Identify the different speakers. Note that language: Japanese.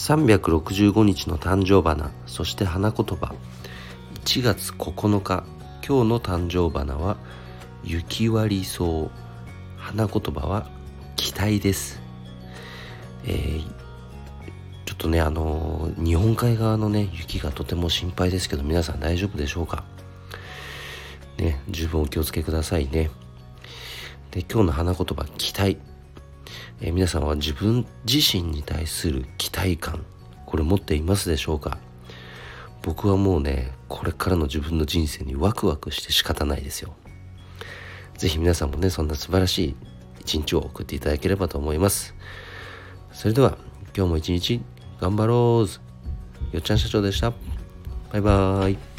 Speaker 1: 365日の誕生花そして花言葉。1月9日今日の誕生花は雪割り草。花言葉は期待です。えー、ちょっとねあのー、日本海側のね雪がとても心配ですけど皆さん大丈夫でしょうか？ね十分お気をつけくださいね。で今日の花言葉期待。えー、皆さんは自分自身に対する期待感これ持っていますでしょうか？僕はもうねこれからの自分の人生にワクワクして仕方ないですよ。是非皆さんもねそんな素晴らしい一日を送っていただければと思います。それでは今日も一日頑張ろうよっちゃん社長でした。バイバーイ。